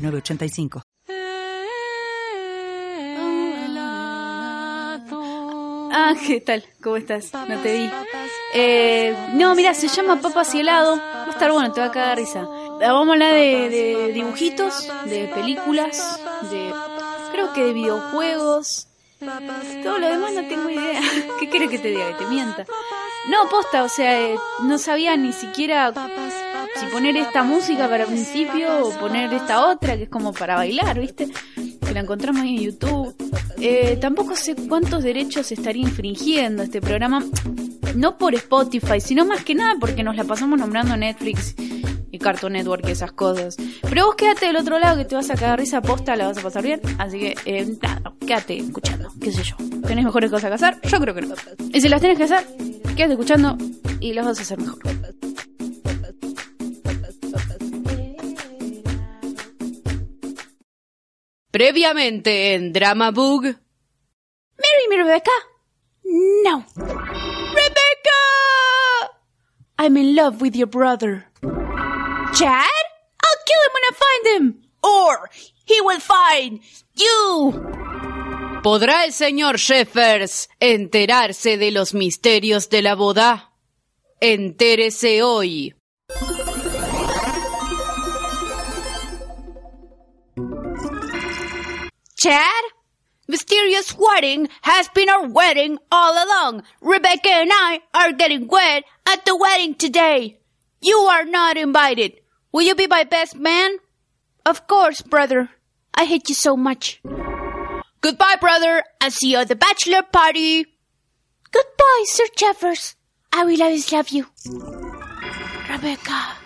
906985. Ah, ¿qué tal? ¿Cómo estás? No te vi. Eh, no, mira, se llama Papas y helado. Va a estar bueno, te va a cagar risa. Vamos a hablar de, de dibujitos, de películas, de creo que de videojuegos. Todo lo demás no tengo idea. ¿Qué quieres que te diga? Que te mienta. No, posta, o sea, eh, no sabía ni siquiera si poner esta música para principio o poner esta otra que es como para bailar, ¿viste? Que la encontramos en YouTube. Eh, tampoco sé cuántos derechos estaría infringiendo este programa. No por Spotify, sino más que nada porque nos la pasamos nombrando Netflix y Cartoon Network y esas cosas. Pero vos quédate del otro lado que te vas a cagar risa posta, la vas a pasar bien. Así que, eh, nada, quédate escuchando, qué sé yo. ¿Tenés mejores cosas que hacer? Yo creo que no. Y si las tenés que hacer, quédate escuchando y las vas a hacer mejor. Previamente en Drama Bug. Marry me, Rebecca. No. Rebecca! I'm in love with your brother. Chad? I'll kill him when I find him. Or he will find you. ¿Podrá el señor Sheffers enterarse de los misterios de la boda? Entérese hoy. Chad? Mysterious wedding has been our wedding all along. Rebecca and I are getting wed at the wedding today. You are not invited. Will you be my best man? Of course, brother. I hate you so much. Goodbye, brother. I'll see you at the bachelor party. Goodbye, Sir Jeffers. I will always love you. Rebecca.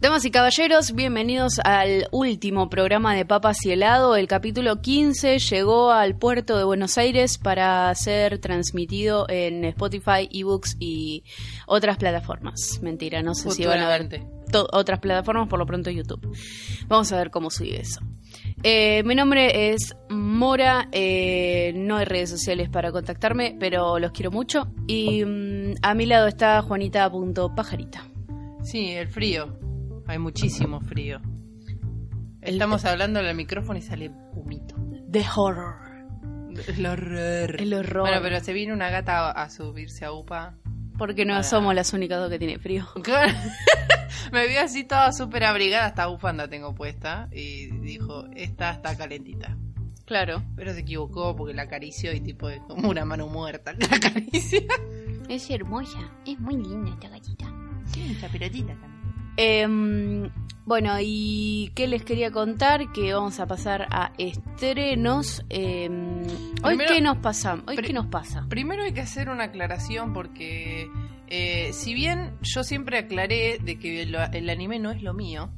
Damas y caballeros, bienvenidos al último programa de Papas y Helado. El capítulo 15 llegó al puerto de Buenos Aires para ser transmitido en Spotify, ebooks y otras plataformas. Mentira, no sé si van a ver otras plataformas, por lo pronto YouTube. Vamos a ver cómo sigue eso. Eh, mi nombre es Mora, eh, no hay redes sociales para contactarme, pero los quiero mucho. Y mm, a mi lado está Juanita.pajarita. Sí, el frío. Hay muchísimo frío. Estamos hablando al micrófono y sale humito. The horror. El horror. El horror. Bueno, pero se viene una gata a subirse a UPA. Porque no somos las únicas dos que tiene frío. Me vi así toda súper abrigada, hasta bufanda tengo puesta. Y dijo, esta está calentita. Claro. Pero se equivocó porque la acarició y tipo es como una mano muerta la acaricia. Es hermosa, es muy linda esta gatita. Sí, esta pelotita también. Eh, bueno, y qué les quería contar, que vamos a pasar a estrenos. Eh, hoy Primero- qué nos pasa, hoy qué nos pasa. Primero hay que hacer una aclaración porque eh, si bien yo siempre aclaré de que el anime no es lo mío,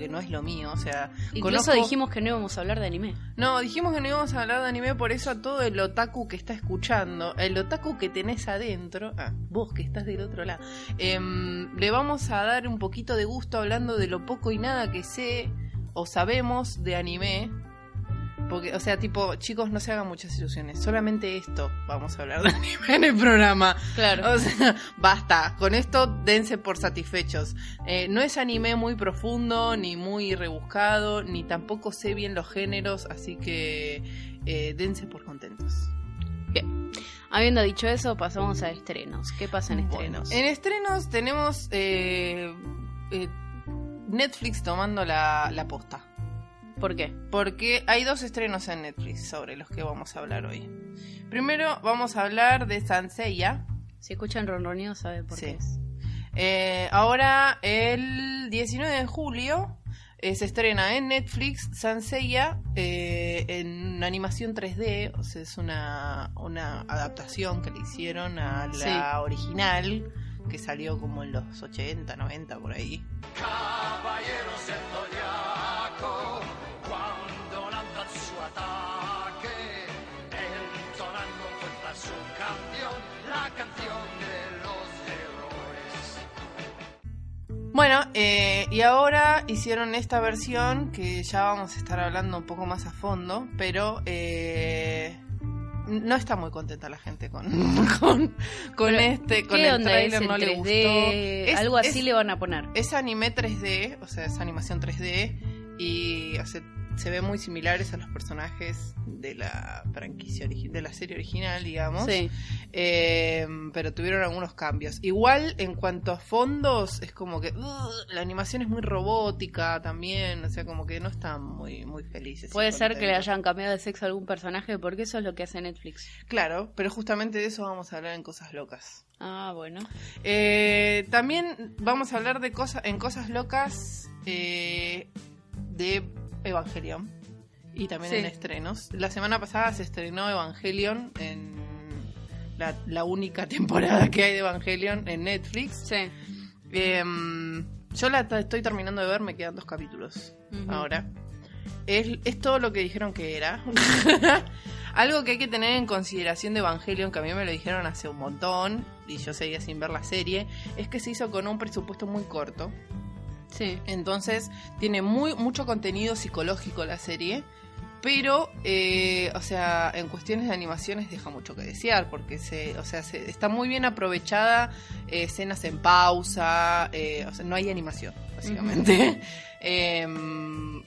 porque no es lo mío, o sea, Incluso conozco- dijimos que no íbamos a hablar de anime. No, dijimos que no íbamos a hablar de anime, por eso a todo el otaku que está escuchando, el otaku que tenés adentro, ah, vos que estás del otro lado, em, le vamos a dar un poquito de gusto hablando de lo poco y nada que sé o sabemos de anime. Porque, o sea, tipo, chicos, no se hagan muchas ilusiones. Solamente esto vamos a hablar de anime en el programa. Claro. O sea, basta. Con esto dense por satisfechos. Eh, no es anime muy profundo, ni muy rebuscado, ni tampoco sé bien los géneros, así que eh, dense por contentos. Habiendo dicho eso, pasamos a estrenos. ¿Qué pasa en Bueno, estrenos? en estrenos tenemos eh, Netflix tomando la, la posta. ¿Por qué? Porque hay dos estrenos en Netflix sobre los que vamos a hablar hoy. Primero vamos a hablar de Sanseiya. Si escuchan ronroneo, sabe por Sí. qué es. Eh, ahora, el 19 de julio, eh, se estrena en Netflix Sanseiya eh, en una animación 3D. O sea, es una, una adaptación que le hicieron a la Sí. original que salió como en los 80, 90 por ahí. Cuando ataque, entonando contra su canción, la canción de los héroes. Bueno, eh, y ahora hicieron esta versión que ya vamos a estar hablando un poco más a fondo, pero eh, no está muy contenta la gente con, con, este, con ¿Qué el trailer, no le 3D? gustó. Es- Algo así es- le van a poner. Es anime 3D, o sea, es animación 3D y hace- se ve muy similares a los personajes de la franquicia de la serie original, digamos. Sí. Eh, pero tuvieron algunos cambios. Igual en cuanto a fondos, es como que ugh, la animación es muy robótica también, o sea, como que no están muy, muy felices. Puede ser que le hayan cambiado de sexo a algún personaje, porque eso es lo que hace Netflix. Claro, pero justamente de eso vamos a hablar en Cosas Locas. Ah, bueno. Eh, también vamos a hablar de cosas en Cosas Locas eh, de Evangelion y también Sí. en estrenos. La semana pasada se estrenó Evangelion en la, la única temporada que hay de Evangelion en Netflix. Sí. Em, yo la estoy terminando de ver, me quedan dos capítulos ahora. Es, es todo lo que dijeron que era. Algo que hay que tener en consideración de Evangelion, que a mí me lo dijeron hace un montón, y yo seguía sin ver la serie, es que se hizo con un presupuesto muy corto. Sí. Entonces, tiene muy, mucho contenido psicológico la serie. Pero, eh, o sea, en cuestiones de animaciones deja mucho que desear, porque se, o sea, se, está muy bien aprovechada, eh, escenas en pausa, eh, o sea, no hay animación, básicamente. Eh,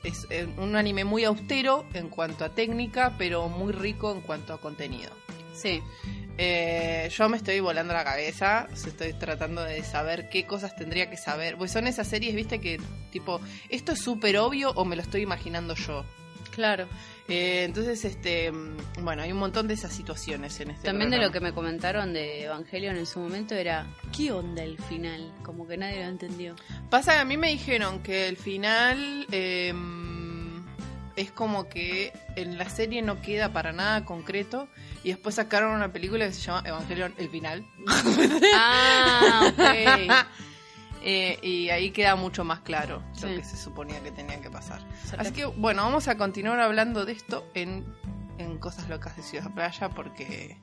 es eh, un anime muy austero en cuanto a técnica, pero muy rico en cuanto a contenido. Sí. Eh, yo me estoy volando la cabeza, o sea, estoy tratando de saber qué cosas tendría que saber. Pues son esas series, viste, que tipo, ¿esto es súper obvio o me lo estoy imaginando yo? Claro. Eh, entonces, este, mm, bueno, hay un montón de esas situaciones en este También de lo que me comentaron de Evangelion en su momento era, ¿qué onda el final? Como que nadie lo entendió. Pasa que a mí me dijeron que el final eh, es como que en la serie no queda para nada concreto y después sacaron una película que se llama Evangelion El Final. Ah. Eh, y ahí queda mucho más claro lo que se suponía que tenía que pasar. Así que bueno, vamos a continuar hablando de esto en, en Cosas Locas de Ciudad Playa porque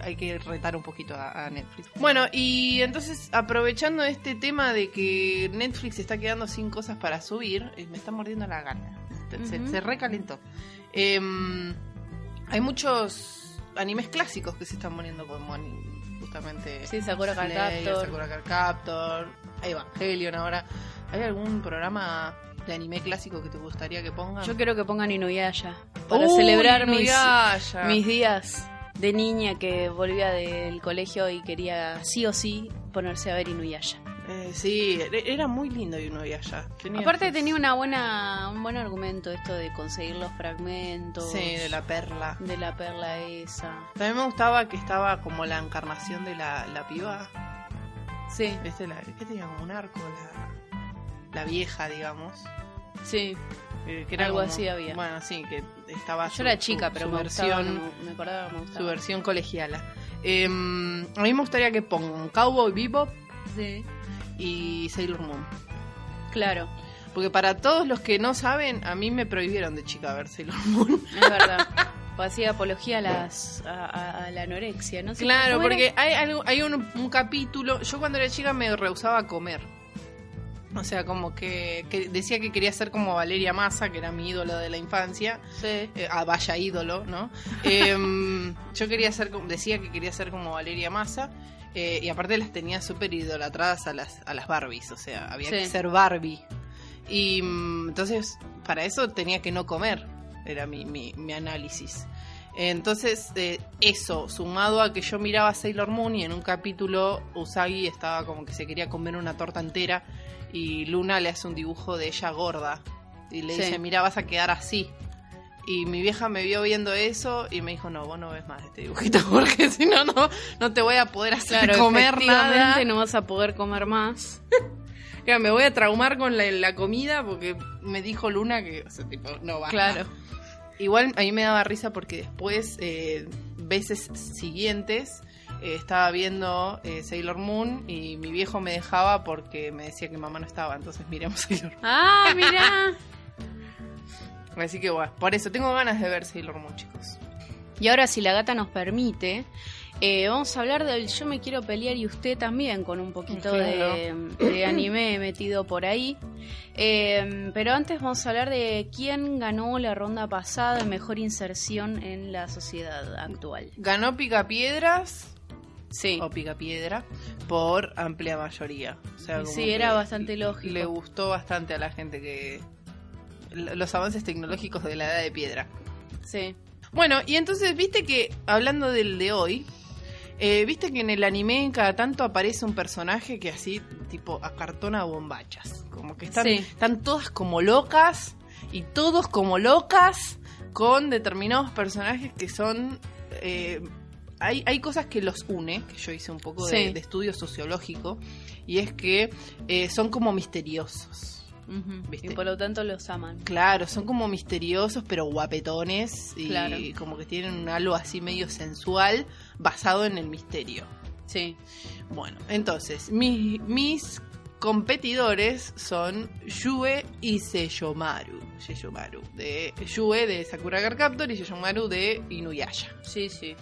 hay que retar un poquito a, a Netflix. Bueno, y entonces aprovechando este tema de que Netflix está quedando sin cosas para subir, eh, me está mordiendo la gana. Se- recalentó. Em, hay muchos animes clásicos que se están poniendo como justamente Sí, Sakura Card Captor. Sakura Card Captor, Evangelion ahora. ¿Hay algún programa de anime clásico que te gustaría que pongan? Yo quiero que pongan Inuyasha para celebrar mis, mis días de niña que volvía del colegio y quería sí o sí ponerse a ver Inuyasha. Eh, sí, e- era muy lindo Inuyasha. Tenía Aparte estos- tenía una buena un buen argumento esto de conseguir los fragmentos Sí, de la perla. de la perla esa. También me gustaba que estaba como la encarnación de la, la piba. Sí, ¿Viste? La, que tenía como un arco, la, la vieja, digamos. sí. Eh, que era Algo como- así había. Bueno, sí, que estaba Yo su- era su- chica, pero su me gustaba, versión, me, me acordaba que me gustaba. su versión colegiala. Eh, a mí me gustaría que pongan Cowboy Bebop Sí. Y Sailor Moon. Claro, Porque para todos los que no saben, a mí me prohibieron de chica ver Sailor Moon. es verdad. Hacía apología a las a, a- a la anorexia, ¿no? Claro, porque hay, algo, hay un, un capítulo. Yo cuando era chica me rehusaba a comer. O sea, como que, que decía que quería ser como Valeria Massa, que era mi ídolo de la infancia. Sí. Eh, ah, vaya ídolo, ¿no? Em, yo quería ser, decía que quería ser como Valeria Massa. Eh, y aparte las tenía súper idolatradas a las, a las Barbies. O sea, había Sí. que ser Barbie. Y mm, entonces, para eso tenía que no comer. Era mi, mi, mi análisis. Entonces, eh, eso, sumado a que yo miraba Sailor Moon y en un capítulo Usagi estaba como que se quería comer una torta entera y Luna le hace un dibujo de ella gorda y le Sí. dice, mira, vas a quedar así. Y mi vieja me vio viendo eso y me dijo, no, vos no ves más este dibujito porque si no, no, no te voy a poder hacer Claro, comer nada. no vas a poder comer más. Claro, me voy a traumar con la, la comida porque me dijo Luna que, o sea, tipo, no va. Claro. Igual a mí me daba risa porque después, eh, veces siguientes, eh, estaba viendo eh, Sailor Moon y mi viejo me dejaba porque me decía que mamá no estaba, entonces miremos Sailor Moon. Ah, mirá. Así que bueno, por eso tengo ganas de ver Sailor Moon, chicos. Y ahora, si la gata nos permite, eh, vamos a hablar del Yo me quiero pelear y usted también, con un poquito de, de anime metido por ahí. Eh, pero antes vamos a hablar de quién ganó la ronda pasada en mejor inserción en la sociedad actual. Ganó Picapiedras Sí, o Picapiedra por amplia mayoría. O sea, como sí, era bastante lógico. Le gustó bastante a la gente que los avances tecnológicos de la edad de piedra. Sí, Bueno, y entonces, viste que, hablando del de hoy, eh, viste que en el anime cada tanto aparece un personaje que así, tipo, acartona bombachas. Como que están, Sí. están todas como locas y todos como locas con determinados personajes que son... eh, hay, hay cosas que los une, que yo hice un poco de estudio sociológico, y es que eh, son como misteriosos. Y por lo tanto los aman. Claro, son como misteriosos pero guapetones y Claro. como que tienen un halo así medio sensual basado en el misterio. Sí, Bueno, entonces, mis, mis competidores son Yue y Seiyomaru. Seiyomaru. De Yue de Sakura Card Captor y Seiyomaru de Inuyasha. sí, sí.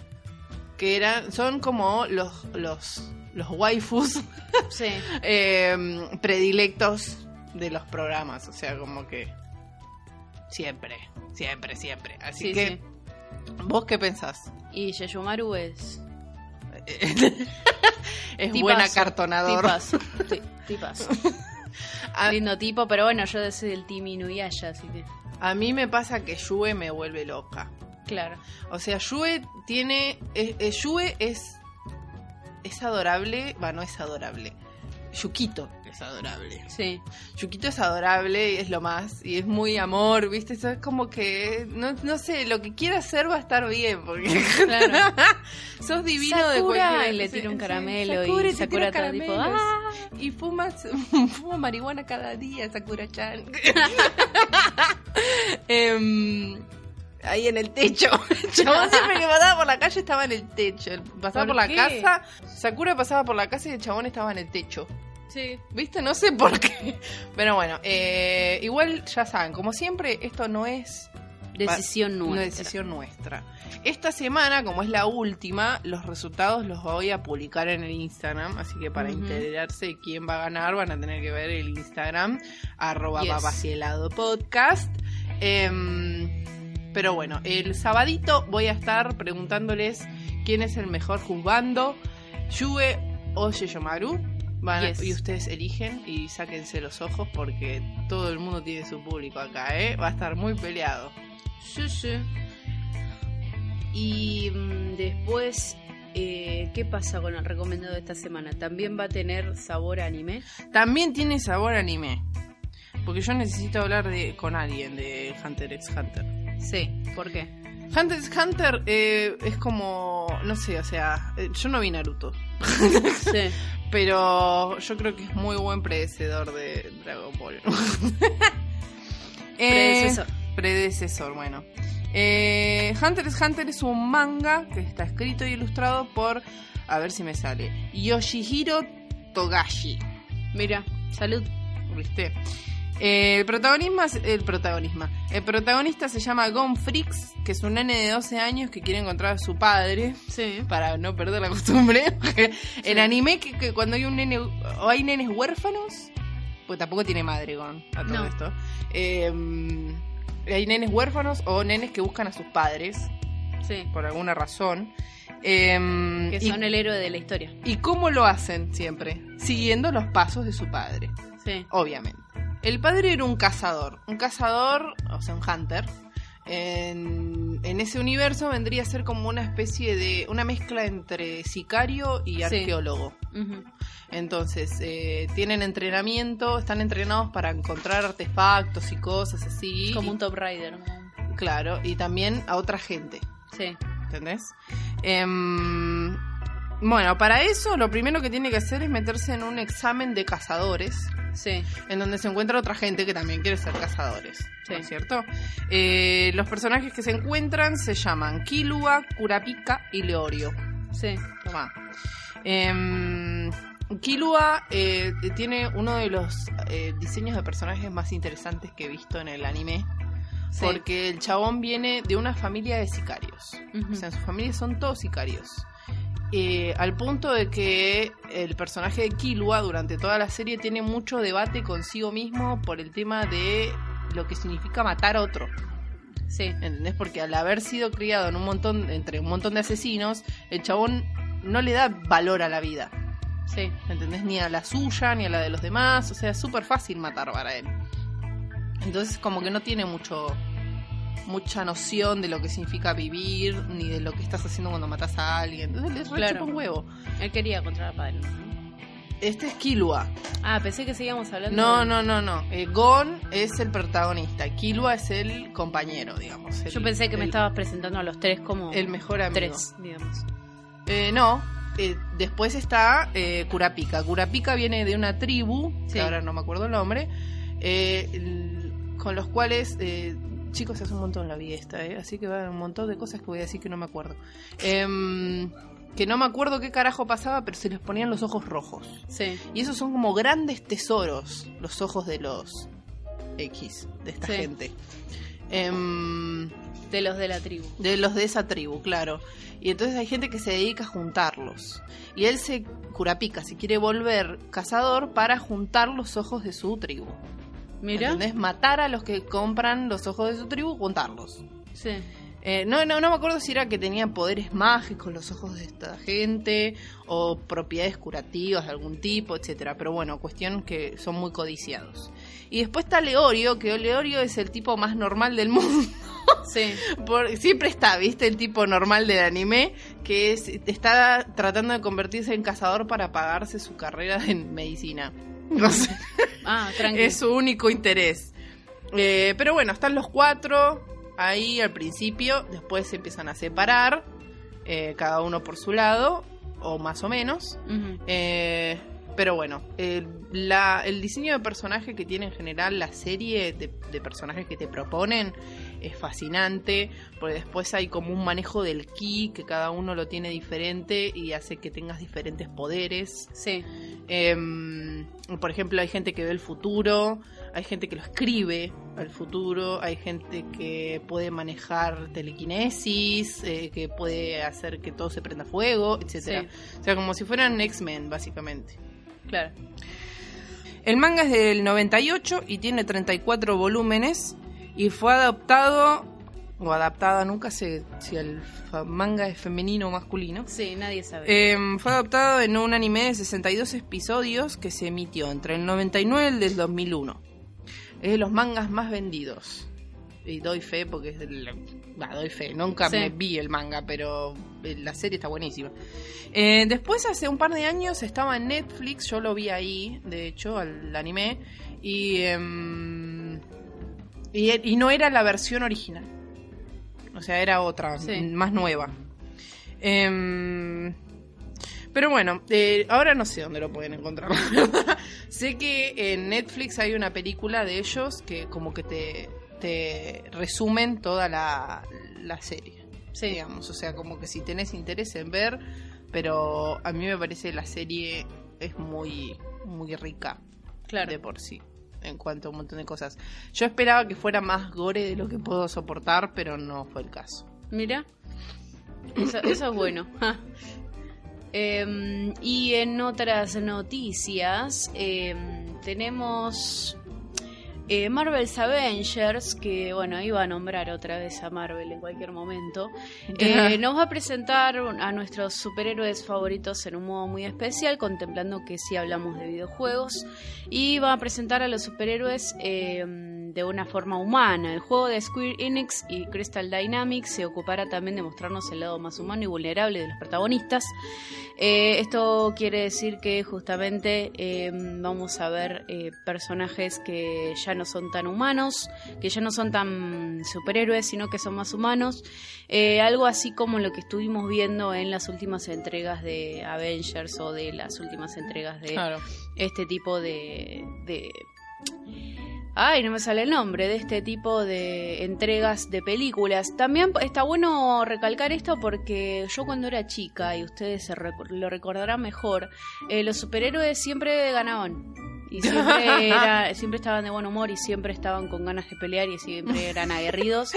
Que eran, son como los, los, los waifus Sí, eh, predilectos de los programas. O sea, como que siempre, siempre, siempre. Así sí, que, sí. ¿vos qué pensás? Y Yeyumaru es es Tipazo, buen acartonador. Tipazo. Ti- tipazo. A, Lindo tipo, pero bueno, yo soy del team Inuyasha, así que. a mí me pasa que Yue me vuelve loca. Claro. O sea, Yue tiene. Yue es. Es adorable. Va, no es adorable. Es adorable. Sí. Yukito es adorable y es lo más. Y es muy amor, ¿viste? Eso es como que. No, no sé, lo que quiera hacer va a estar bien. Porque. Claro. sos divino de cualquier y le tira un sí, caramelo Sakura y te Sakura todo tipo. ¡ah! Y fumas, fuma marihuana cada día, Sakura-chan. Em, ahí en el techo. El chabón siempre que pasaba por la calle estaba en el techo. Pasaba ¿Por por, la casa, Sakura pasaba por la casa y el chabón estaba en el techo. Sí. ¿Viste? No sé por qué. Pero bueno, eh, igual ya saben, como siempre, esto no es Decisión una nuestra. decisión nuestra. Esta semana, como es la última, los resultados los voy a publicar en el Instagram, así que para Ujú. enterarse de quién va a ganar van a tener que ver el Instagram, arroba Yes. papacielado podcast. Em, pero bueno, el sabadito voy a estar preguntándoles quién es el mejor juzgando, Yue o Yeyomaru. Van a- Yes. Y ustedes eligen y sáquense los ojos porque todo el mundo tiene su público acá, ¿eh? Va a estar muy peleado. Sí, sí. Y mm, después, eh, ¿qué pasa con el recomendado de esta semana? ¿También va a tener sabor anime? También tiene sabor anime. Porque yo necesito hablar de, con alguien de Hunter x Hunter. Sí. ¿Por qué? Hunter x Hunter eh, es como. No sé, o sea. eh, yo no vi Naruto. Sí. Pero yo creo que es muy buen predecedor de Dragon Ball. Eh, Predecesor. predecesor, bueno. Eh, Hunter x Hunter es un manga que está escrito y ilustrado por. A ver si me sale. Yoshihiro Togashi. Mira, salud. ¿Viste? Eh, el protagonismo es- el protagonismo. El protagonista se llama Gon Freaks, que es un nene de 12 años que quiere encontrar a su padre Sí. para no perder la costumbre. El anime que, que cuando hay un nene o hay nenes huérfanos, pues tampoco tiene madre Gon a todo No. esto. eh, hay nenes huérfanos o nenes que buscan a sus padres Sí. por alguna razón. eh, Que y- son el héroe de la historia. ¿Y cómo lo hacen siempre? Siguiendo los pasos de su padre Sí. obviamente. El padre era un cazador, un cazador, o sea, un hunter. En, en ese universo vendría a ser como una especie de, una mezcla entre sicario y Sí. arqueólogo. Entonces, eh, tienen entrenamiento, están entrenados para encontrar artefactos y cosas así. Como un Top Rider. ¿no? Claro, y también a otra gente. Sí. ¿Entendés? Em, bueno, para eso lo primero que tiene que hacer es meterse en un examen de cazadores Sí. en donde se encuentra otra gente que también quiere ser cazadores, ¿no Sí. es cierto? Eh, los personajes que se encuentran se llaman Kilua, Kurapika y Leorio. Sí. Tomá. Em, Killua eh, tiene uno de los eh, diseños de personajes más interesantes que he visto en el anime. Sí. Porque el chabón viene de una familia de sicarios. O sea, en su familia son todos sicarios. Eh, al punto de que el personaje de Killua durante toda la serie tiene mucho debate consigo mismo por el tema de lo que significa matar a otro. Sí. ¿Entendés? Porque al haber sido criado en un montón, entre un montón de asesinos, el chabón no le da valor a la vida. Sí. ¿Entendés? Ni a la suya, ni a la de los demás. O sea, es súper fácil matar para él. Entonces, como que no tiene mucho mucha noción de lo que significa vivir, ni de lo que estás haciendo cuando matas a alguien. Entonces le Claro. un huevo. Él quería controlar a padre. Este es Killua. Ah, pensé que seguíamos hablando. No, de- no, no, no. Eh, Gon es el protagonista. Killua es el compañero, digamos. el- Yo pensé que me estabas presentando a los tres como el mejor amigo. tres, digamos. Eh, no, eh, después está eh, Kurapika. Kurapika viene de una tribu, que ahora no me acuerdo el nombre, con los cuales, chicos, hace un montón la vi esta, eh, así que va a haber un montón de cosas que voy a decir que no me acuerdo. Em, que no me acuerdo qué carajo pasaba, pero se les ponían los ojos rojos. Sí. Y esos son como grandes tesoros, los ojos de los X, de esta Sí. gente. Em, De los de la tribu. de los de esa tribu, claro. Y entonces hay gente que se dedica a juntarlos. Y él se curapica, si quiere volver cazador para juntar los ojos de su tribu. Mira. ¿Entendés? Matar a los que compran los ojos de su tribu, juntarlos. Sí. Eh, no, no, no me acuerdo si era que tenían poderes mágicos los ojos de esta gente o propiedades curativas de algún tipo, etcétera. Pero bueno, cuestión que son muy codiciados. Y después está Leorio, que Leorio es el tipo más normal del mundo. Sí. Por- siempre está, ¿viste? El tipo normal del anime que es, está tratando de convertirse en cazador para pagarse su carrera en medicina. No sé, Ah, tranquilo. es su único interés. Eh, pero bueno, están los cuatro ahí al principio, después se empiezan a separar, eh, cada uno por su lado, o más o menos. Eh, pero bueno, la- el diseño de personaje que tiene en general la serie de, de personajes que te proponen es fascinante, porque después hay como un manejo del ki, que cada uno lo tiene diferente y hace que tengas diferentes poderes. Sí. Em, por ejemplo, hay gente que ve el futuro, hay gente que lo escribe al futuro, hay gente que puede manejar telequinesis, eh, que puede hacer que todo se prenda fuego, etcétera. O sea, como si fueran X-Men, básicamente. Claro. El manga es del 98 y tiene 34 volúmenes y fue adaptado o adaptada, nunca sé si el manga es femenino o masculino. Sí, nadie sabe. Eh, fue adaptado en un anime de 62 episodios que se emitió entre el 99 y el del 2001. Es de los mangas más vendidos. Y doy fe porque es bah, doy fe, nunca Sí. me vi el manga, pero eh, la serie está buenísima. Eh, después, hace un par de años, estaba en Netflix, yo lo vi ahí, de hecho, al anime, y, em, y, y no era la versión original. O sea, era otra, Sí. más nueva. Em, pero bueno, eh, ahora no sé dónde lo pueden encontrar. la verdad. sé que en Netflix hay una película de ellos que como que te, te resumen toda la, la serie. Sí. Digamos, o sea, como que si tenés interés en ver, pero a mí me parece la serie es muy, muy rica claro. de por sí en cuanto a un montón de cosas. Yo esperaba que fuera más gore de lo que puedo soportar, pero no fue el caso. Mira. Eso, es bueno. Em, y en otras noticias em, tenemos eh, Marvel's Avengers, que bueno, iba a nombrar otra vez a Marvel en cualquier momento. Eh, nos va a presentar a nuestros superhéroes favoritos en un modo muy especial, contemplando que sí hablamos de videojuegos. Y va a presentar a los superhéroes eh, de una forma humana. El juego de Square Enix y Crystal Dynamics se ocupará también de mostrarnos el lado más humano y vulnerable de los protagonistas. Eh, esto quiere decir que justamente eh, vamos a ver eh, personajes que ya no son tan humanos, que ya no son tan superhéroes, sino que son más humanos. Eh, algo así como lo que estuvimos viendo en las últimas entregas de Avengers o de las últimas entregas de Claro. este tipo de, de, Ay, no me sale el nombre de este tipo de entregas de películas. También está bueno recalcar esto porque yo cuando era chica, y ustedes se rec- lo recordarán mejor, eh, los superhéroes siempre ganaban. Y siempre, era- siempre estaban de buen humor y siempre estaban con ganas de pelear y siempre eran aguerridos.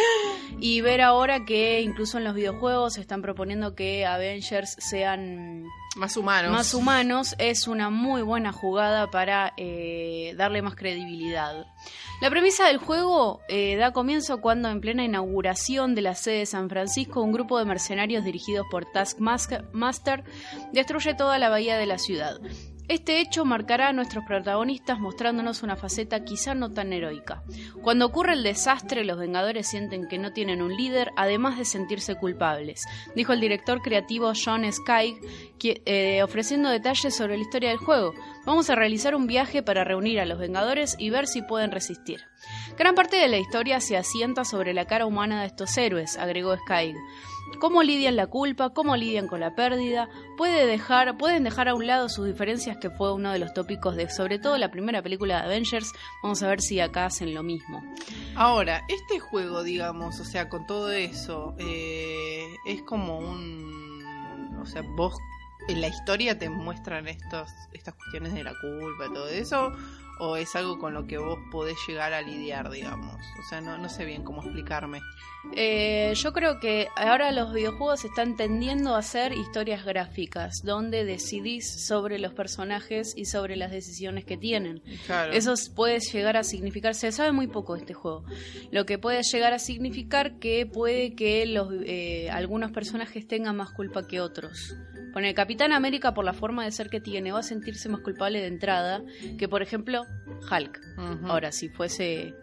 Y ver ahora que incluso en los videojuegos se están proponiendo que Avengers sean Más humanos. más humanos es una muy buena jugada para eh, darle más credibilidad. La premisa del juego eh, da comienzo cuando en plena inauguración de la sede de San Francisco un grupo de mercenarios dirigidos por Taskmaster Master destruye toda la bahía de la ciudad. Este hecho marcará a nuestros protagonistas mostrándonos una faceta quizá no tan heroica. Cuando ocurre el desastre, los Vengadores sienten que no tienen un líder, además de sentirse culpables, dijo el director creativo John Sky, eh, ofreciendo detalles sobre la historia del juego. Vamos a realizar un viaje para reunir a los Vengadores y ver si pueden resistir. Gran parte de la historia se asienta sobre la cara humana de estos héroes, agregó Sky. Cómo lidian la culpa, cómo lidian con la pérdida, puede dejar, pueden dejar a un lado sus diferencias, que fue uno de los tópicos de sobre todo la primera película de Avengers. Vamos a ver si acá hacen lo mismo. Ahora, este juego, digamos, o sea, con todo eso, eh, es como un... O sea, vos en la historia te muestran estos, estas cuestiones de la culpa y todo eso, o es algo con lo que vos podés llegar a lidiar, digamos. O sea, no, no sé bien cómo explicarme. Eh, yo creo que ahora los videojuegos están tendiendo a ser historias gráficas, donde decidís sobre los personajes y sobre las decisiones que tienen. Claro. Eso puede llegar a significar, se sabe muy poco de este juego, lo que puede llegar a significar que puede que los, eh, algunos personajes tengan más culpa que otros. Con el Capitán América, por la forma de ser que tiene, va a sentirse más culpable de entrada que, por ejemplo, Hulk. Ahora, si fuese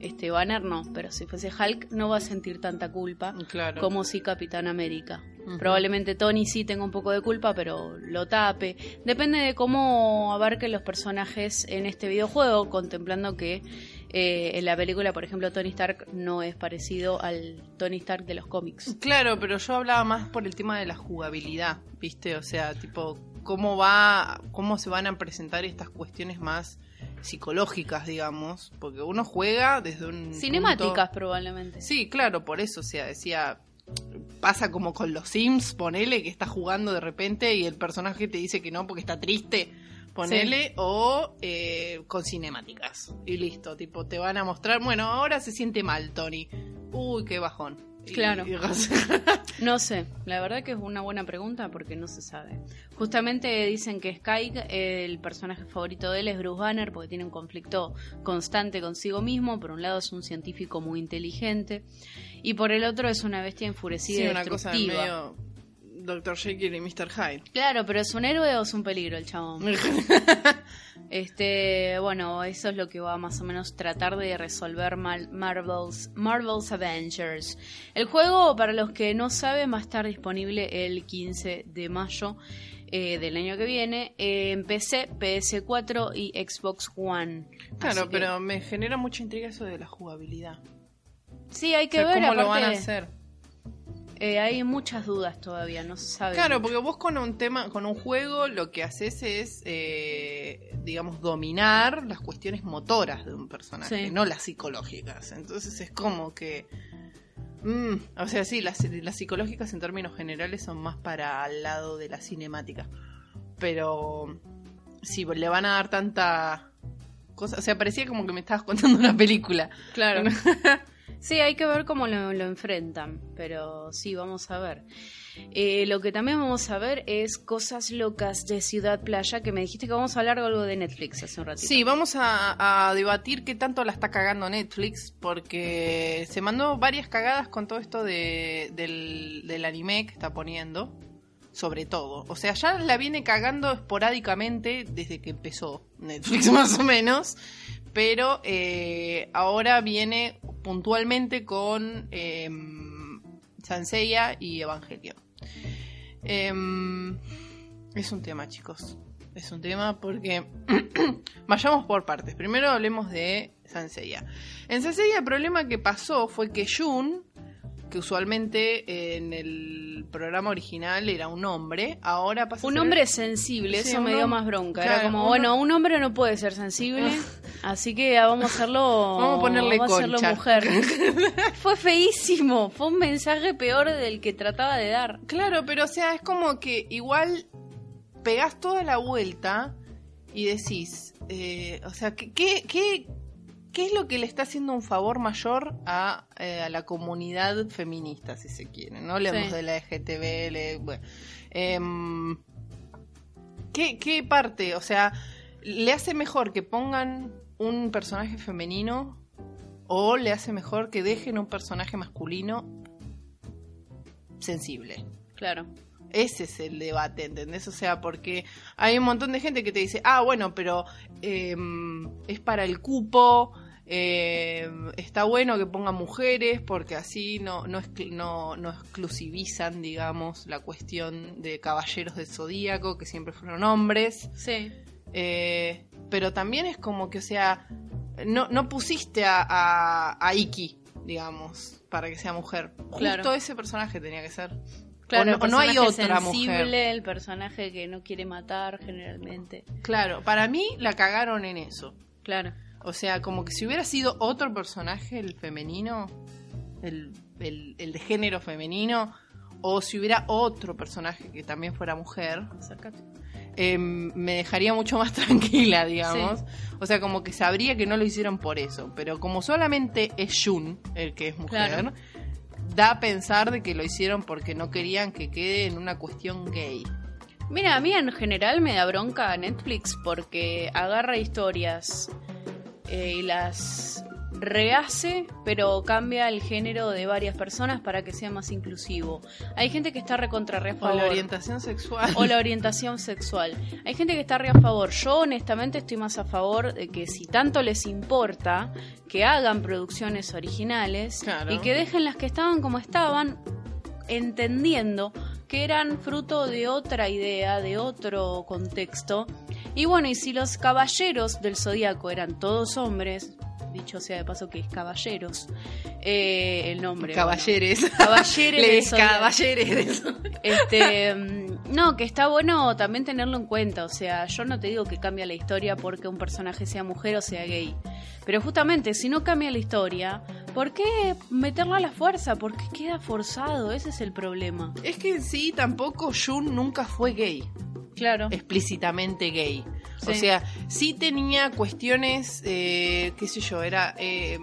este Banner, no, pero si fuese Hulk, no va a sentir tanta culpa Claro. como si Capitán América. Probablemente Tony sí tenga un poco de culpa, pero lo tape. Depende de cómo abarquen los personajes en este videojuego, contemplando que eh, en la película, por ejemplo, Tony Stark no es parecido al Tony Stark de los cómics. Claro, pero yo hablaba más por el tema de la jugabilidad, ¿viste? O sea, tipo, cómo va, cómo se van a presentar estas cuestiones más psicológicas, digamos, porque uno juega desde un Cinemáticas, punto- probablemente. Sí, claro, por eso, o sea, decía, pasa como con los Sims, ponele que está jugando de repente y el personaje te dice que no porque está triste, ponele, o eh, con cinemáticas. Y listo, tipo, te van a mostrar, bueno, ahora se siente mal, Tony. Uy, qué bajón. Claro. y- No sé, la verdad que es una buena pregunta porque no se sabe. Justamente dicen que Sky, el personaje favorito de él es Bruce Banner porque tiene un conflicto constante consigo mismo. Por un lado es un científico muy inteligente y por el otro es una bestia enfurecida sí, y una cosa destructiva. medio Dr. Jekyll y Mr. Hyde. Claro, pero es un héroe o es un peligro el chabón. Este, bueno, eso es lo que va más o menos tratar de resolver Mal- Marvel's, Marvel's Avengers. El juego, para los que no saben, va a estar disponible el 15 de mayo eh, del año que viene en PC, PS4 y Xbox One. Claro, que- pero me genera mucha intriga eso de la jugabilidad. sí, hay O que sea, ver. ¿Cómo lo van a hacer? Eh, hay muchas dudas todavía, no se sabe. Claro, mucho. porque vos con un tema, con un juego, lo que haces es, eh, digamos, dominar las cuestiones motoras de un personaje, Sí. no las psicológicas. Entonces es como que, mm, o sea, sí, las, las psicológicas en términos generales son más para al lado de la cinemática, pero si le van a dar tanta cosa, o sea, parecía como que me estabas contando una película. Claro. sí, hay que ver cómo lo, enfrentan, pero sí, vamos a ver. Eh, lo que también vamos a ver es cosas locas de Ciudad Playa, que me dijiste que vamos a hablar algo de Netflix hace un ratito. Sí, vamos a, a debatir qué tanto la está cagando Netflix, porque se mandó varias cagadas con todo esto de, del, del anime que está poniendo, sobre todo. O sea, ya la viene cagando esporádicamente desde que empezó Netflix, más o menos, pero eh, ahora viene puntualmente con eh, y Evangelion. Em, es un tema, chicos. Es un tema porque vayamos por partes. Primero hablemos de Sanseiya. En Sanseiya el problema que pasó fue que Jun que usualmente en el programa original era un hombre, ahora pasa a Un ser- hombre sensible, Sí, eso me dio más bronca. claro, Era como, bueno, un hombre no puede ser sensible, así que vamos a hacerlo. Vamos a ponerle vamos a hacerlo mujer. fue feísimo, fue un mensaje peor del que trataba de dar. Claro, pero o sea, es como que igual pegás toda la vuelta y decís, eh, o sea, ¿qué, qué, qué, qué es lo que le está haciendo un favor mayor a, eh, a la comunidad feminista, si se quiere? No hablemos Sí. de la LGTB, bueno. Em, ¿qué, ¿Qué parte? O sea, ¿le hace mejor que pongan un personaje femenino o le hace mejor que dejen un personaje masculino sensible? Claro. Ese es el debate, ¿entendés? O sea, porque hay un montón de gente que te dice, ah, bueno, pero eh, es para el cupo, eh, está bueno que pongan mujeres porque así no, no, no, no exclusivizan, digamos, la cuestión de caballeros del zodíaco, que siempre fueron hombres. Sí. Eh, pero también es como que, o sea, no, no pusiste a, a, a Iki, digamos, para que sea mujer. Claro. Justo ese personaje tenía que ser. Claro, o no, hay el personaje otra sensible, mujer. el personaje que no quiere matar generalmente. Claro, para mí la cagaron en eso. Claro. O sea, como que si hubiera sido otro personaje, el femenino, el, el- el de género femenino, o si hubiera otro personaje que también fuera mujer, eh, me dejaría mucho más tranquila, digamos. O sea, como que sabría que no lo hicieron por eso. Pero como solamente es Jun el que es mujer, Claro. Da a pensar de que lo hicieron porque no querían que quede en una cuestión gay. Mira, a mí en general me da bronca Netflix porque agarra historias eh, y las rehace, pero cambia el género de varias personas para que sea más inclusivo. Hay gente que está recontra re a O favor. la orientación sexual. o la orientación sexual. Hay gente que está re a favor. Yo honestamente estoy más a favor de que si tanto les importa, que hagan producciones originales Claro. y que dejen las que estaban como estaban, entendiendo que eran fruto de otra idea, de otro contexto. Y bueno, y si los caballeros del zodiaco eran todos hombres, dicho sea de paso que es caballeros, eh, el nombre. bueno. Caballeres. Caballeres caballeres. Este, mm, no, que está bueno también tenerlo en cuenta. O sea, yo no te digo que cambia la historia porque un personaje sea mujer o sea gay. Pero justamente, si no cambia la historia, ¿por qué meterla a la fuerza? ¿Por qué queda forzado? Ese es el problema. Es que en sí tampoco Jun nunca fue gay, Claro. explícitamente gay. O sea, sí tenía cuestiones, eh, qué sé yo, era... eh,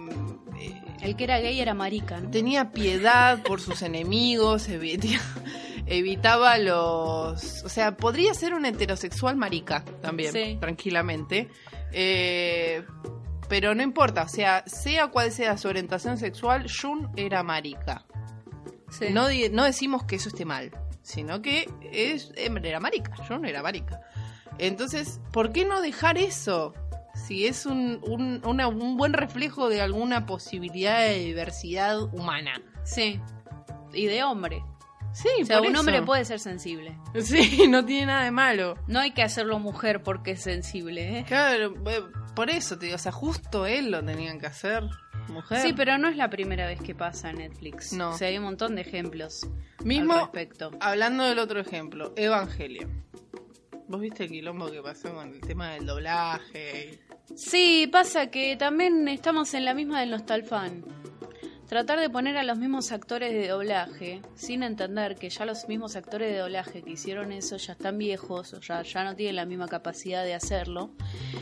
eh, El que era gay era marica, ¿no? tenía piedad por sus enemigos, evitaba, evitaba los... O sea, podría ser un heterosexual marica también, Sí. tranquilamente. Eh, pero no importa, o sea, sea cual sea su orientación sexual, Jun era marica. Sí. No, no decimos que eso esté mal, sino que es, em, era marica, no era marica. Entonces, ¿por qué no dejar eso? Si es un, un, una- un buen reflejo de alguna posibilidad de diversidad humana. Sí. Y de hombre. Sí, O sea, por un eso. hombre puede ser sensible. Sí, no tiene nada de malo. No hay que hacerlo mujer porque es sensible, ¿eh? Claro, eh, por eso te digo, o sea, justo él lo tenían que hacer, mujer. Sí, pero no es la primera vez que pasa en Netflix. No. O sea, hay un montón de ejemplos Mismo, al respecto. hablando del otro ejemplo, Evangelion. ¿Vos viste el quilombo que pasó con el tema del doblaje? Sí, pasa que también estamos en la misma del Nostalfan. Tratar de poner a los mismos actores de doblaje, sin entender que ya los mismos actores de doblaje que hicieron eso ya están viejos o ya, ya no tienen la misma capacidad de hacerlo,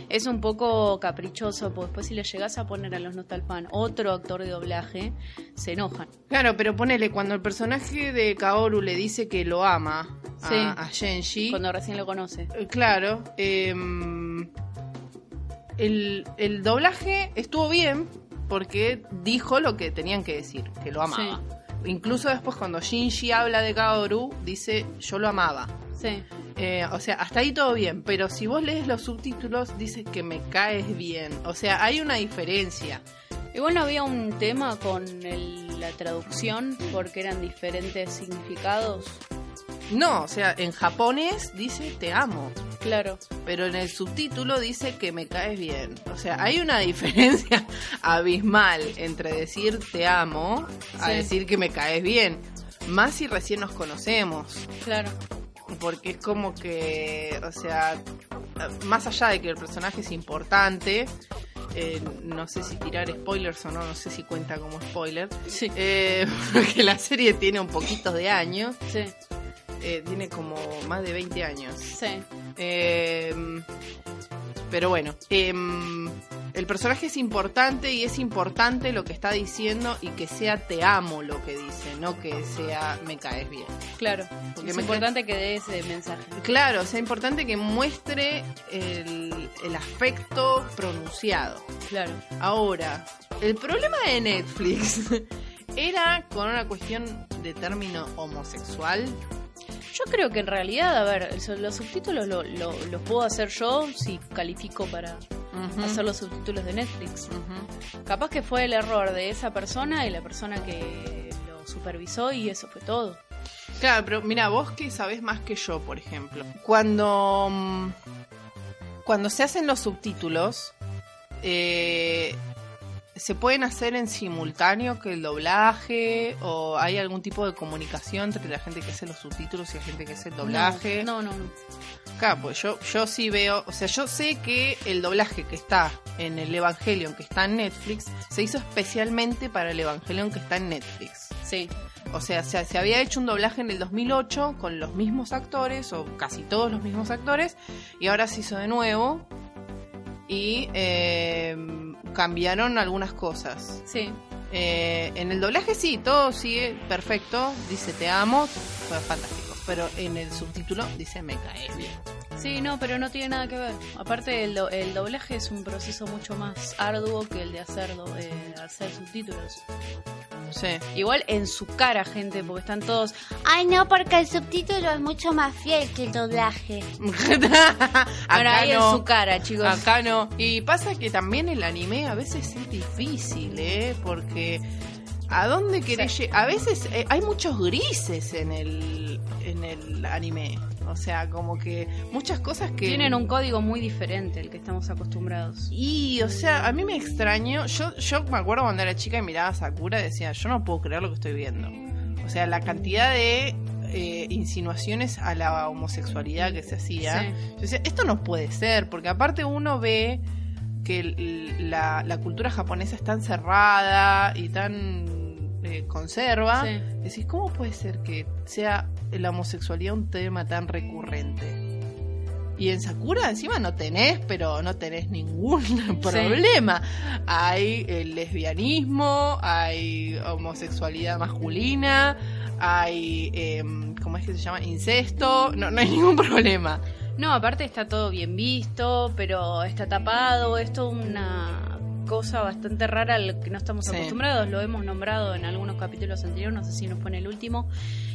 es un poco caprichoso, porque después si le llegas a poner a los Nostalfan otro actor de doblaje, se enojan. Claro, pero ponele, cuando el personaje de Kaoru le dice que lo ama a, Sí. a Genji, Cuando recién lo conoce. eh, claro, em, el, el doblaje estuvo bien porque dijo lo que tenían que decir, que lo amaba. Incluso después cuando Shinji habla de Kaoru, dice yo lo amaba. Sí. Eh, o sea, hasta ahí todo bien, pero si vos lees los subtítulos dice que me caes bien. O sea, hay una diferencia. Igual no había un tema con el- la traducción porque eran diferentes significados. No, o sea, en japonés dice te amo. Claro. pero en el subtítulo dice que me caes bien. O sea, hay una diferencia abismal entre decir te amo a Sí. decir que me caes bien. Más si recién nos conocemos. Claro. Porque es como que, o sea, más allá de que el personaje es importante, eh, no sé si tirar spoilers o no, no sé si cuenta como spoiler, Sí. eh, porque la serie tiene un poquito de años, Sí. Eh, tiene como más de 20 años. Sí. Eh, pero bueno, em, el personaje es importante y es importante lo que está diciendo y que sea te amo lo que dice, no que sea me caes bien. Claro. Porque es importante que dé ese mensaje. Claro, o sea, importante que muestre el, el afecto pronunciado. Claro. Ahora, el problema de Netflix era con una cuestión de término homosexual. Yo creo que en realidad, a ver, los subtítulos lo- lo- los puedo hacer yo si califico para hacer los subtítulos de Netflix. Capaz que fue el error de esa persona y la persona que lo supervisó y eso fue todo. Claro, pero mira, vos que sabés más que yo, por ejemplo. Cuando, mm, cuando se hacen los subtítulos, eh, ¿se pueden hacer en simultáneo que el doblaje? ¿O hay algún tipo de comunicación entre la gente que hace los subtítulos y la gente que hace el doblaje? No, no, no. Claro, pues yo, yo sí veo, o sea, yo sé que el doblaje que está en el Evangelion que está en Netflix se hizo especialmente para el Evangelion que está en Netflix. Sí, O sea, se, se había hecho un doblaje en el 2008 con los mismos actores, o casi todos los mismos actores, y ahora se hizo de nuevo y eh, cambiaron algunas cosas. sí. Eh, en el doblaje sí, todo sigue perfecto, dice te amo, fue fantástico, pero en el subtítulo dice me caes bien. Sí, no, pero no tiene nada que ver. Aparte, el, do- el doblaje es un proceso mucho más arduo que el de hacer, do- eh, hacer subtítulos. Sí. Igual en su cara, gente, porque están todos. Ay, no, porque el subtítulo es mucho más fiel que el doblaje. Ahora ahí en no. su cara, chicos. Acá no. Y pasa que también el anime a veces es difícil, ¿eh? Porque ¿a dónde querés llegar? A veces eh, hay muchos grises en el, en el anime. O sea, como que muchas cosas que... Tienen un código muy diferente al que estamos acostumbrados. Y, o sea, a mí me extraño. Yo, yo me acuerdo cuando era chica y miraba a Sakura y decía, yo no puedo creer lo que estoy viendo. O sea, la cantidad de eh, insinuaciones a la homosexualidad que se hacía. Sí. Yo decía, esto no puede ser, porque aparte uno ve que la cultura japonesa es tan cerrada y tan eh, conserva. Sí. Decís, ¿cómo puede ser que sea la homosexualidad un tema tan recurrente? Y en Sakura encima no tenés, pero no tenés ningún problema. Hay el lesbianismo, hay homosexualidad masculina, hay, em, ¿cómo es que se llama? Incesto, no, no hay ningún problema. No, aparte está todo bien visto, pero está tapado. Es toda una cosa bastante rara al que no estamos Sí. acostumbrados. Lo hemos nombrado en algunos capítulos anteriores, no sé si no fue en el último.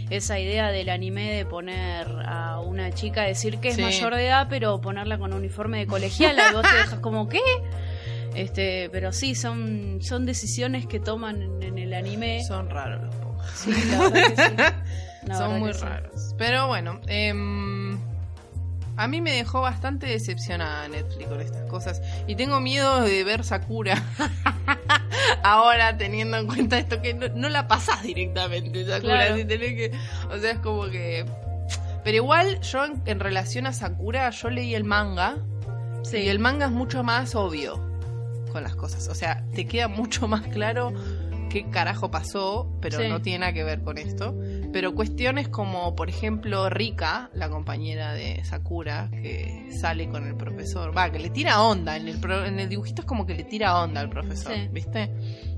Esa idea del anime de poner a una chica, decir que es Sí. mayor de edad, pero ponerla con uniforme de colegiala y vos te dejas como, ¿qué? Este, pero sí, son, son decisiones que toman en, el anime. Son raros los pocos. Sí, la verdad que sí. La Son muy que raros. Pero bueno, em, a mí me dejó bastante decepcionada Netflix con estas cosas. Y tengo miedo de ver Sakura. Ahora teniendo en cuenta esto que no, no la pasás directamente, Sakura. Claro. si tenés que, o sea, es como que... Pero igual yo en, en relación a Sakura, yo leí el manga. Sí. Y el manga es mucho más obvio con las cosas. O sea, te queda mucho más claro qué carajo pasó, pero Sí. no tiene nada que ver con esto. Pero cuestiones como, por ejemplo, Rika, la compañera de Sakura, que sale con el profesor, va, que le tira onda. En el, pro- en el dibujito es como que le tira onda al profesor, Sí. ¿viste?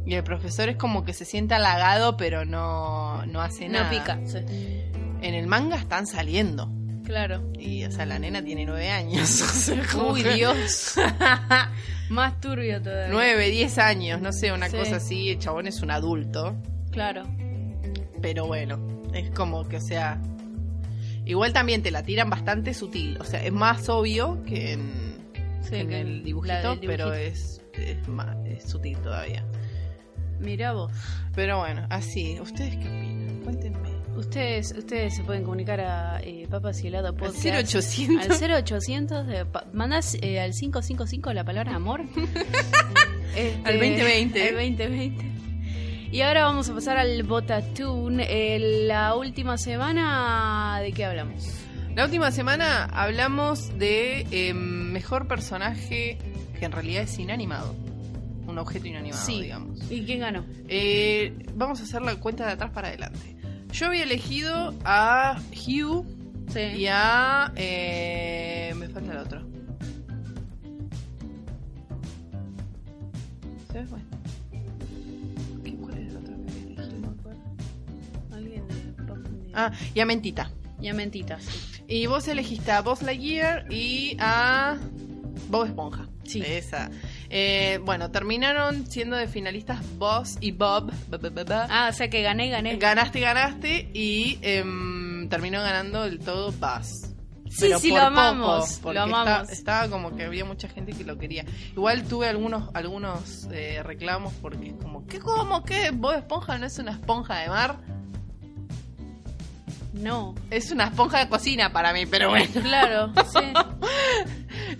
Y el profesor es como que se siente halagado, pero no, no hace No nada. pica, sí. En el manga están saliendo. Claro. Y, o sea, la nena tiene nueve años. o sea, como Uy, que- Dios. Más turbio todavía. 9, 10 años, no sé, una Sí. cosa así. El chabón es un adulto. Claro. Pero bueno, es como que, o sea. Igual también te la tiran bastante sutil. O sea, es más obvio que en, Sí, que en que el dibujito, pero es, es, más, es sutil todavía. Mirá vos. Pero bueno, así. ¿Ustedes qué opinan? Cuéntenme. Ustedes, ustedes se pueden comunicar a eh, Papas y Helado Podcast. 0800. Al 0800. De, pa- mandás eh, al 555 la palabra amor. Este, Al 2020. Al 2020. Y ahora vamos a pasar al Botatún. Eh, la última semana, ¿de qué hablamos? La última semana hablamos de eh, mejor personaje que en realidad es inanimado. Un objeto inanimado, Sí. digamos. ¿Y quién ganó? Eh, vamos a hacer la cuenta de atrás para adelante. Yo había elegido a Hugh Sí. y a... eh, me falta el otro. ¿Sabes? Bueno. ¿Qué- ¿Cuál es el otro que había elegido? No me acuerdo. Alguien de Ah, y a Mentita. Y a mentitas. Y vos elegiste a Buzz Lightyear y a Bob Esponja. Sí. Esa. Eh, bueno, terminaron siendo de finalistas Buzz y Bob. Ah, o sea que gané, gané. Ganaste, ganaste y em, terminó ganando el todo Buzz. Sí, Pero sí, por lo poco, amamos, porque lo está- amamos. estaba como que había mucha gente que lo quería. Igual tuve algunos algunos eh, reclamos porque es como, ¿qué cómo que Bob Esponja no es una esponja de mar? No. Es una esponja de cocina para mí, pero bueno. Claro, sí.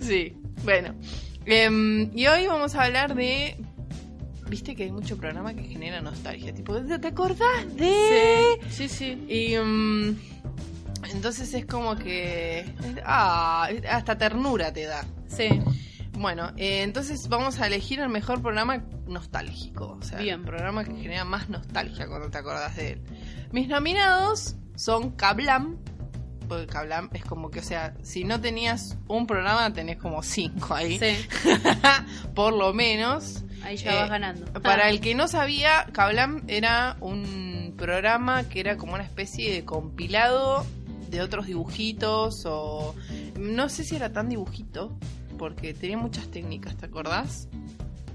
Sí, bueno. Em, y hoy vamos a hablar de. Viste que hay mucho programa que genera nostalgia. Tipo, ¿te acordás de.? Sí, sí. Y. mm, entonces es como que. Ah, hasta ternura te da. Sí. Bueno, eh, entonces vamos a elegir el mejor programa nostálgico. O sea, Bien. el programa que genera más nostalgia cuando te acordás de él. Mis nominados son Kablam. Porque Kablam es como que, o sea, si no tenías un programa, tenés como cinco ahí. Sí. Por lo menos. Ahí ya Eh, vas ganando. Para Ah, el que no sabía, Kablam era un programa que era como una especie de compilado de otros dibujitos o no sé si era tan dibujito porque tenía muchas técnicas, ¿te acordás?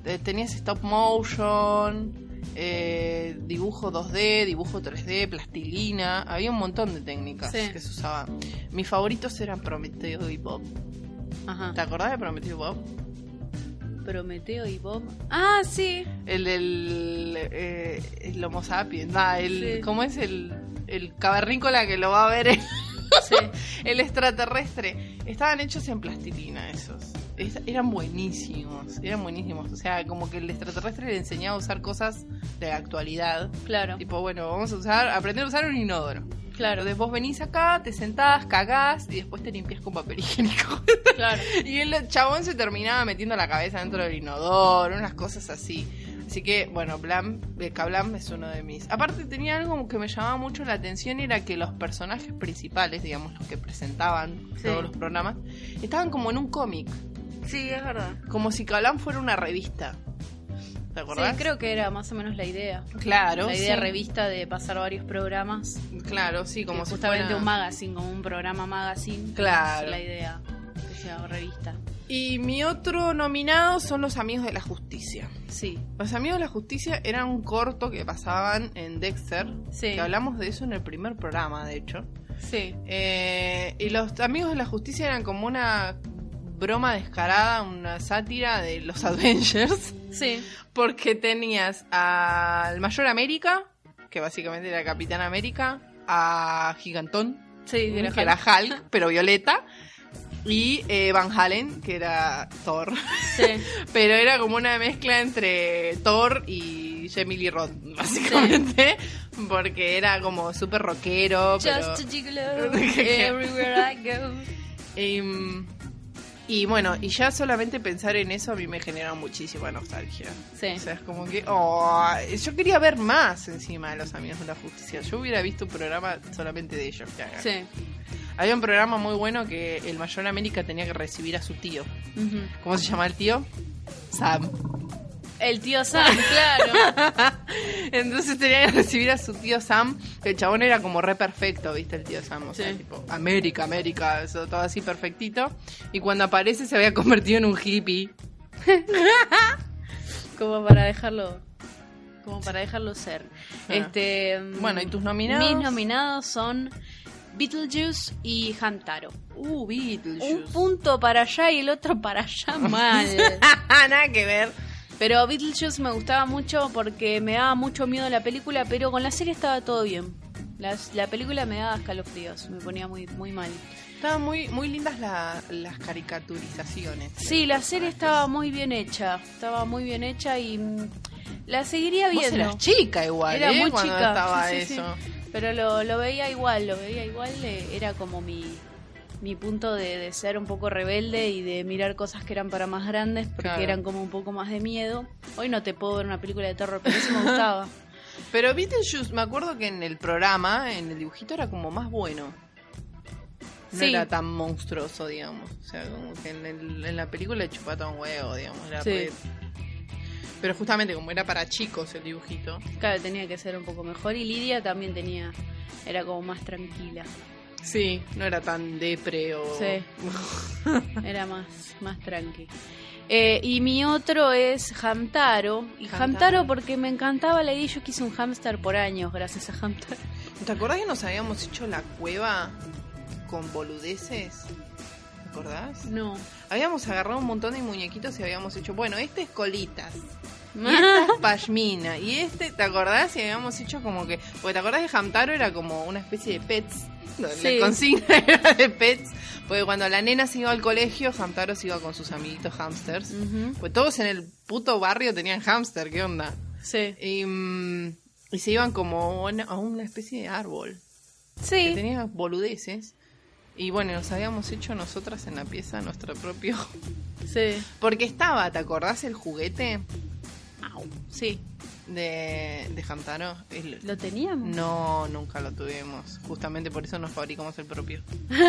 Eh, Tenías stop motion, eh, dibujo 2D, dibujo 3D, plastilina, había un montón de técnicas Sí. que se usaban. Mis favoritos eran Prometeo y Bob. Ajá. ¿Te acordás de Prometeo y Bob? Prometeo y Bob. Ah, sí. El del eh, el Homo sapiens, ah, el, Sí. ¿cómo es el, el cavernícola que lo va a ver el, Sí. el extraterrestre? Estaban hechos en plastilina esos. Es- eran buenísimos, eran buenísimos. O sea, como que el extraterrestre le enseñaba a usar cosas de la actualidad. Claro. Tipo, bueno, vamos a usar, aprender a usar un inodoro. Claro. Entonces vos venís acá, te sentás, cagás y después te limpias con papel higiénico. Claro. Y el chabón se terminaba metiendo la cabeza dentro del inodoro, unas cosas así. Así que, bueno, Blam, eh, Kablam es uno de mis. Aparte, tenía algo que me llamaba mucho la atención: era que los personajes principales, digamos, los que presentaban Sí. todos los programas, estaban como en un cómic. Sí, es verdad. Como si Kablam fuera una revista. ¿Te acordás? Sí, creo que era más o menos la idea. Claro. la idea sí. revista de pasar varios programas. Claro, sí, como si justamente fuera- un magazine, como un programa magazine. Claro. Es la idea que sea revista. Y mi otro nominado son Los Amigos de la Justicia. Sí. Los Amigos de la Justicia era un corto que pasaban en Dexter. Sí. Que hablamos de eso en el primer programa, de hecho. Sí. Eh, y los Amigos de la Justicia eran como una broma descarada, una sátira de los Avengers. Sí. Porque tenías al Mayor América, que básicamente era Capitán América, a Gigantón, Sí, que era era Hulk, pero violeta. Y eh, Van Halen, que era Thor. Sí. Pero era como una mezcla entre Thor y Jamie Lee Roth, básicamente. Porque era como súper rockero. pero- Just a gigolo, everywhere I go. mm, y bueno, y ya solamente pensar en eso a mí me genera muchísima nostalgia. Sí. O sea, es como que. oh, yo quería ver más encima de los Amigos de la Justicia. Yo hubiera visto un programa solamente de ellos que hagan. Sí. Había un programa muy bueno que el Mayor América tenía que recibir a su tío. ¿Cómo se llama el tío? Sam. El tío Sam, claro. Entonces tenía que recibir a su tío Sam. El chabón era como re perfecto, ¿viste? El tío Sam. O sea, Sí. tipo, América, América, eso, todo así perfectito. Y cuando aparece se había convertido en un hippie. Como para dejarlo. Como para dejarlo ser. Ah. Este. Bueno, ¿y tus nominados? Mis nominados son Beetlejuice y Hantaro. Uh, Un Beetlejuice. punto para allá y el otro para allá mal. Nada que ver. Pero Beetlejuice me gustaba mucho porque me daba mucho miedo la película, pero con la serie estaba todo bien. Las- la película me daba escalofríos, me ponía muy, muy mal. Estaban muy, muy lindas la- las caricaturizaciones. Sí, la serie estaba muy bien hecha, estaba muy bien hecha y mm, la seguiría Vos viendo. eras chica igual, Era ¿eh? muy Cuando chica, estaba sí, sí, sí. eso. Pero lo, lo veía igual, lo veía igual, eh, era como mi, mi punto de, de ser un poco rebelde y de mirar cosas que eran para más grandes porque Claro. eran como un poco más de miedo. Hoy no te puedo ver una película de terror, pero eso me gustaba. Pero Beetlejuice, me acuerdo que en el programa, en el dibujito, era como más bueno. No Sí. era tan monstruoso, digamos. O sea, como que en, el- en la película le chupaba un huevo, digamos. Era Sí. re- Pero justamente como era para chicos el dibujito. Claro, tenía que ser un poco mejor y Lidia también tenía, era como más tranquila. Sí, no era tan depre o... Sí. Era más, más tranqui. Eh, y mi otro es Hamtaro. Y Hamtaro. Hamtaro porque me encantaba la idea. Yo quise un hámster por años gracias a Hamtaro. ¿Te acordás que nos habíamos hecho la cueva con boludeces? ¿Te acordás? No. Habíamos agarrado un montón de muñequitos y habíamos hecho, bueno, este es colitas. Y esta es pashmina. Y este, ¿te acordás? Y habíamos hecho como que. Porque te acordás que Hamtaro era como una especie de pets. Sí. La consigna era de pets. Porque cuando la nena se iba al colegio, Hamtaro se iba con sus amiguitos hamsters. Pues todos en el puto barrio tenían hamster, ¿qué onda? Sí. Y, mm, y se iban como a una- a una especie de árbol. Que Sí. tenía boludeces. Y bueno, nos habíamos hecho nosotras en la pieza nuestro propio. Sí. Porque estaba, ¿te acordás el juguete Sí. de, de Hamtaro? El- ¿Lo teníamos? No, nunca lo tuvimos. Justamente por eso nos fabricamos el propio.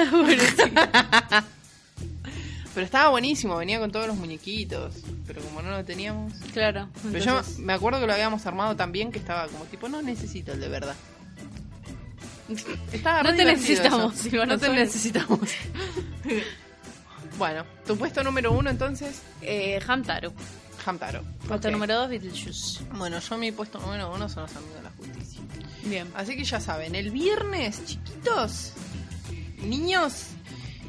Pero estaba buenísimo, venía con todos los muñequitos. Pero como no lo teníamos. Claro. Pero yo entonces- me acuerdo que lo habíamos armado tan bien que estaba como tipo, no necesito el de verdad. Estaba No te divertido necesitamos, eso. Silvana No te necesitamos. bueno, tu puesto número uno entonces, Eh, Hamtaro. Hamtaro. Puesto Ok. número dos, Beetlejuice. Bueno, yo mi puesto número uno son los amigos de la justicia. Bien. Así que ya saben, el viernes, chiquitos, niños,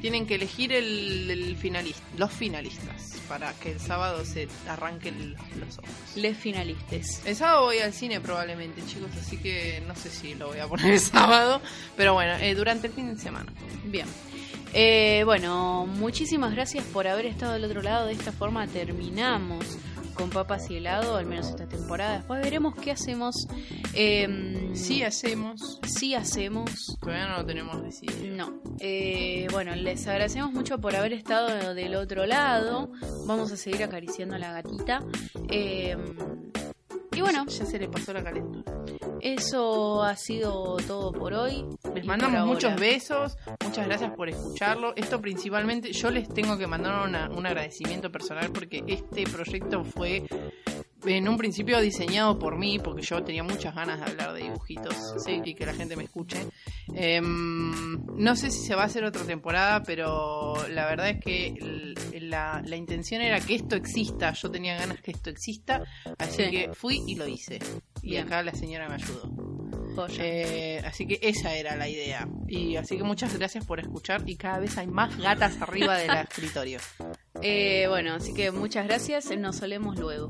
tienen que elegir el, el finalista, los finalistas para que el sábado se arranquen los ojos. Les finalistas. El sábado voy al cine probablemente, chicos, así que no sé si lo voy a poner el sábado, pero bueno, eh, durante el fin de semana. Bien. Eh, bueno, muchísimas gracias por haber estado del otro lado. De esta forma terminamos con papas y helado, al menos esta temporada. Después veremos qué hacemos. Eh, Sí hacemos, sí hacemos. todavía no lo tenemos decidido. No. Eh, bueno, les agradecemos mucho por haber estado del otro lado. Vamos a seguir acariciando a la gatita. Eh, y bueno, Ya se le pasó la calentura. eso ha sido todo por hoy. Les mandamos muchos besos, muchas gracias por escucharlo. Esto principalmente, yo les tengo que mandar una- un agradecimiento personal porque este proyecto fue en un principio diseñado por mí, porque yo tenía muchas ganas de hablar de dibujitos Sí. y que la gente me escuche. Em, no sé si se va a hacer otra temporada, pero la verdad es que la, la intención era que esto exista. Yo tenía ganas que esto exista, así Sí. que fui y lo hice. Y Bien. acá la señora me ayudó. Eh, así que esa era la idea. Y así que muchas gracias por escuchar. Y cada vez hay más gatas arriba del escritorio. Eh, bueno, así que muchas gracias. Nos solemos luego.